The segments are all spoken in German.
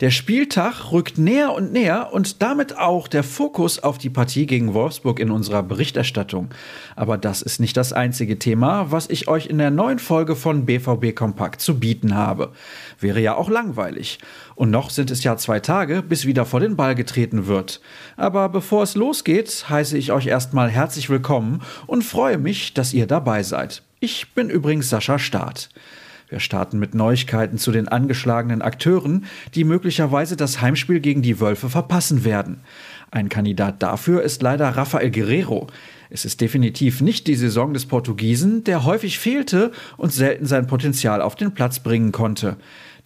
Der Spieltag rückt näher und näher und damit auch der Fokus auf die Partie gegen Wolfsburg in unserer Berichterstattung. Aber das ist nicht das einzige Thema, was ich euch in der neuen Folge von BVB Kompakt zu bieten habe. Wäre ja auch langweilig. Und noch sind es ja zwei Tage, bis wieder vor den Ball getreten wird. Aber bevor es losgeht, heiße ich euch erstmal herzlich willkommen und freue mich, dass ihr dabei seid. Ich bin übrigens Sascha Staat. Wir starten mit Neuigkeiten zu den angeschlagenen Akteuren, die möglicherweise das Heimspiel gegen die Wölfe verpassen werden. Ein Kandidat dafür ist leider Rafael Guerrero. Es ist definitiv nicht die Saison des Portugiesen, der häufig fehlte und selten sein Potenzial auf den Platz bringen konnte.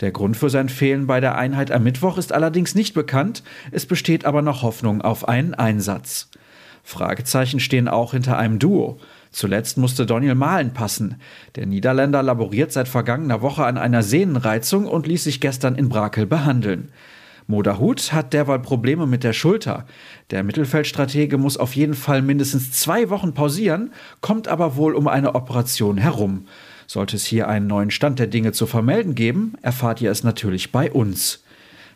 Der Grund für sein Fehlen bei der Einheit am Mittwoch ist allerdings nicht bekannt, es besteht aber noch Hoffnung auf einen Einsatz. Fragezeichen stehen auch hinter einem Duo. Zuletzt musste Daniel Mahlen passen. Der Niederländer laboriert seit vergangener Woche an einer Sehnenreizung und ließ sich gestern in Brakel behandeln. Modahut hat derweil Probleme mit der Schulter. Der Mittelfeldstratege muss auf jeden Fall mindestens zwei Wochen pausieren, kommt aber wohl um eine Operation herum. Sollte es hier einen neuen Stand der Dinge zu vermelden geben, erfahrt ihr es natürlich bei uns.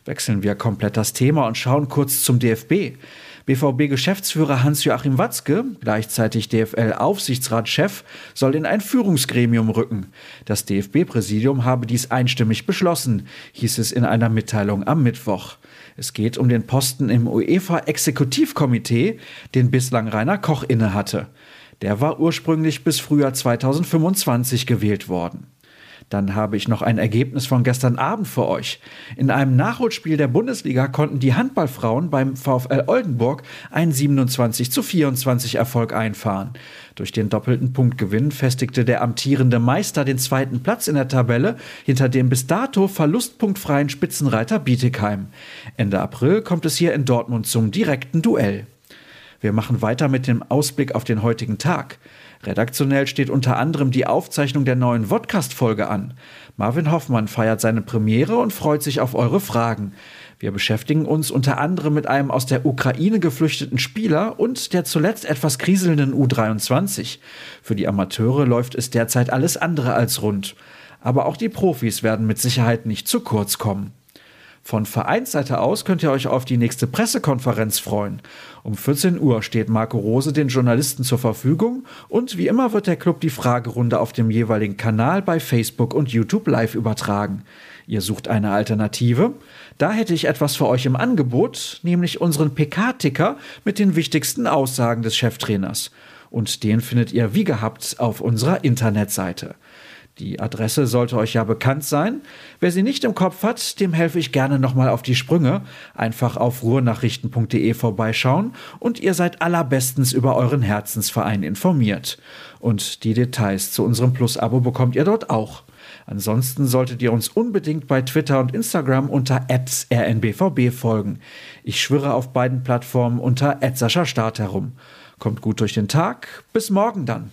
Wechseln wir komplett das Thema und schauen kurz zum DFB. BVB-Geschäftsführer Hans-Joachim Watzke, gleichzeitig DFL-Aufsichtsratschef, soll in ein Führungsgremium rücken. Das DFB-Präsidium habe dies einstimmig beschlossen, hieß es in einer Mitteilung am Mittwoch. Es geht um den Posten im UEFA-Exekutivkomitee, den bislang Rainer Koch innehatte. Der war ursprünglich bis Frühjahr 2025 gewählt worden. Dann habe ich noch ein Ergebnis von gestern Abend für euch. In einem Nachholspiel der Bundesliga konnten die Handballfrauen beim VfL Oldenburg einen 27 zu 24 Erfolg einfahren. Durch den doppelten Punktgewinn festigte der amtierende Meister den zweiten Platz in der Tabelle hinter dem bis dato verlustpunktfreien Spitzenreiter Bietigheim. Ende April kommt es hier in Dortmund zum direkten Duell. Wir machen weiter mit dem Ausblick auf den heutigen Tag. Redaktionell steht unter anderem die Aufzeichnung der neuen Vodcast-Folge an. Marvin Hoffmann feiert seine Premiere und freut sich auf eure Fragen. Wir beschäftigen uns unter anderem mit einem aus der Ukraine geflüchteten Spieler und der zuletzt etwas kriselnden U23. Für die Amateure läuft es derzeit alles andere als rund. Aber auch die Profis werden mit Sicherheit nicht zu kurz kommen. Von Vereinsseite aus könnt ihr euch auf die nächste Pressekonferenz freuen. Um 14 Uhr steht Marco Rose den Journalisten zur Verfügung und wie immer wird der Club die Fragerunde auf dem jeweiligen Kanal bei Facebook und YouTube live übertragen. Ihr sucht eine Alternative? Da hätte ich etwas für euch im Angebot, nämlich unseren PK-Ticker mit den wichtigsten Aussagen des Cheftrainers. Und den findet ihr wie gehabt auf unserer Internetseite. Die Adresse sollte euch ja bekannt sein. Wer sie nicht im Kopf hat, dem helfe ich gerne nochmal auf die Sprünge. Einfach auf ruhrnachrichten.de vorbeischauen und ihr seid allerbestens über euren Herzensverein informiert. Und die Details zu unserem Plus-Abo bekommt ihr dort auch. Ansonsten solltet ihr uns unbedingt bei Twitter und Instagram unter rnbvb folgen. Ich schwirre auf beiden Plattformen unter Start herum. Kommt gut durch den Tag. Bis morgen dann.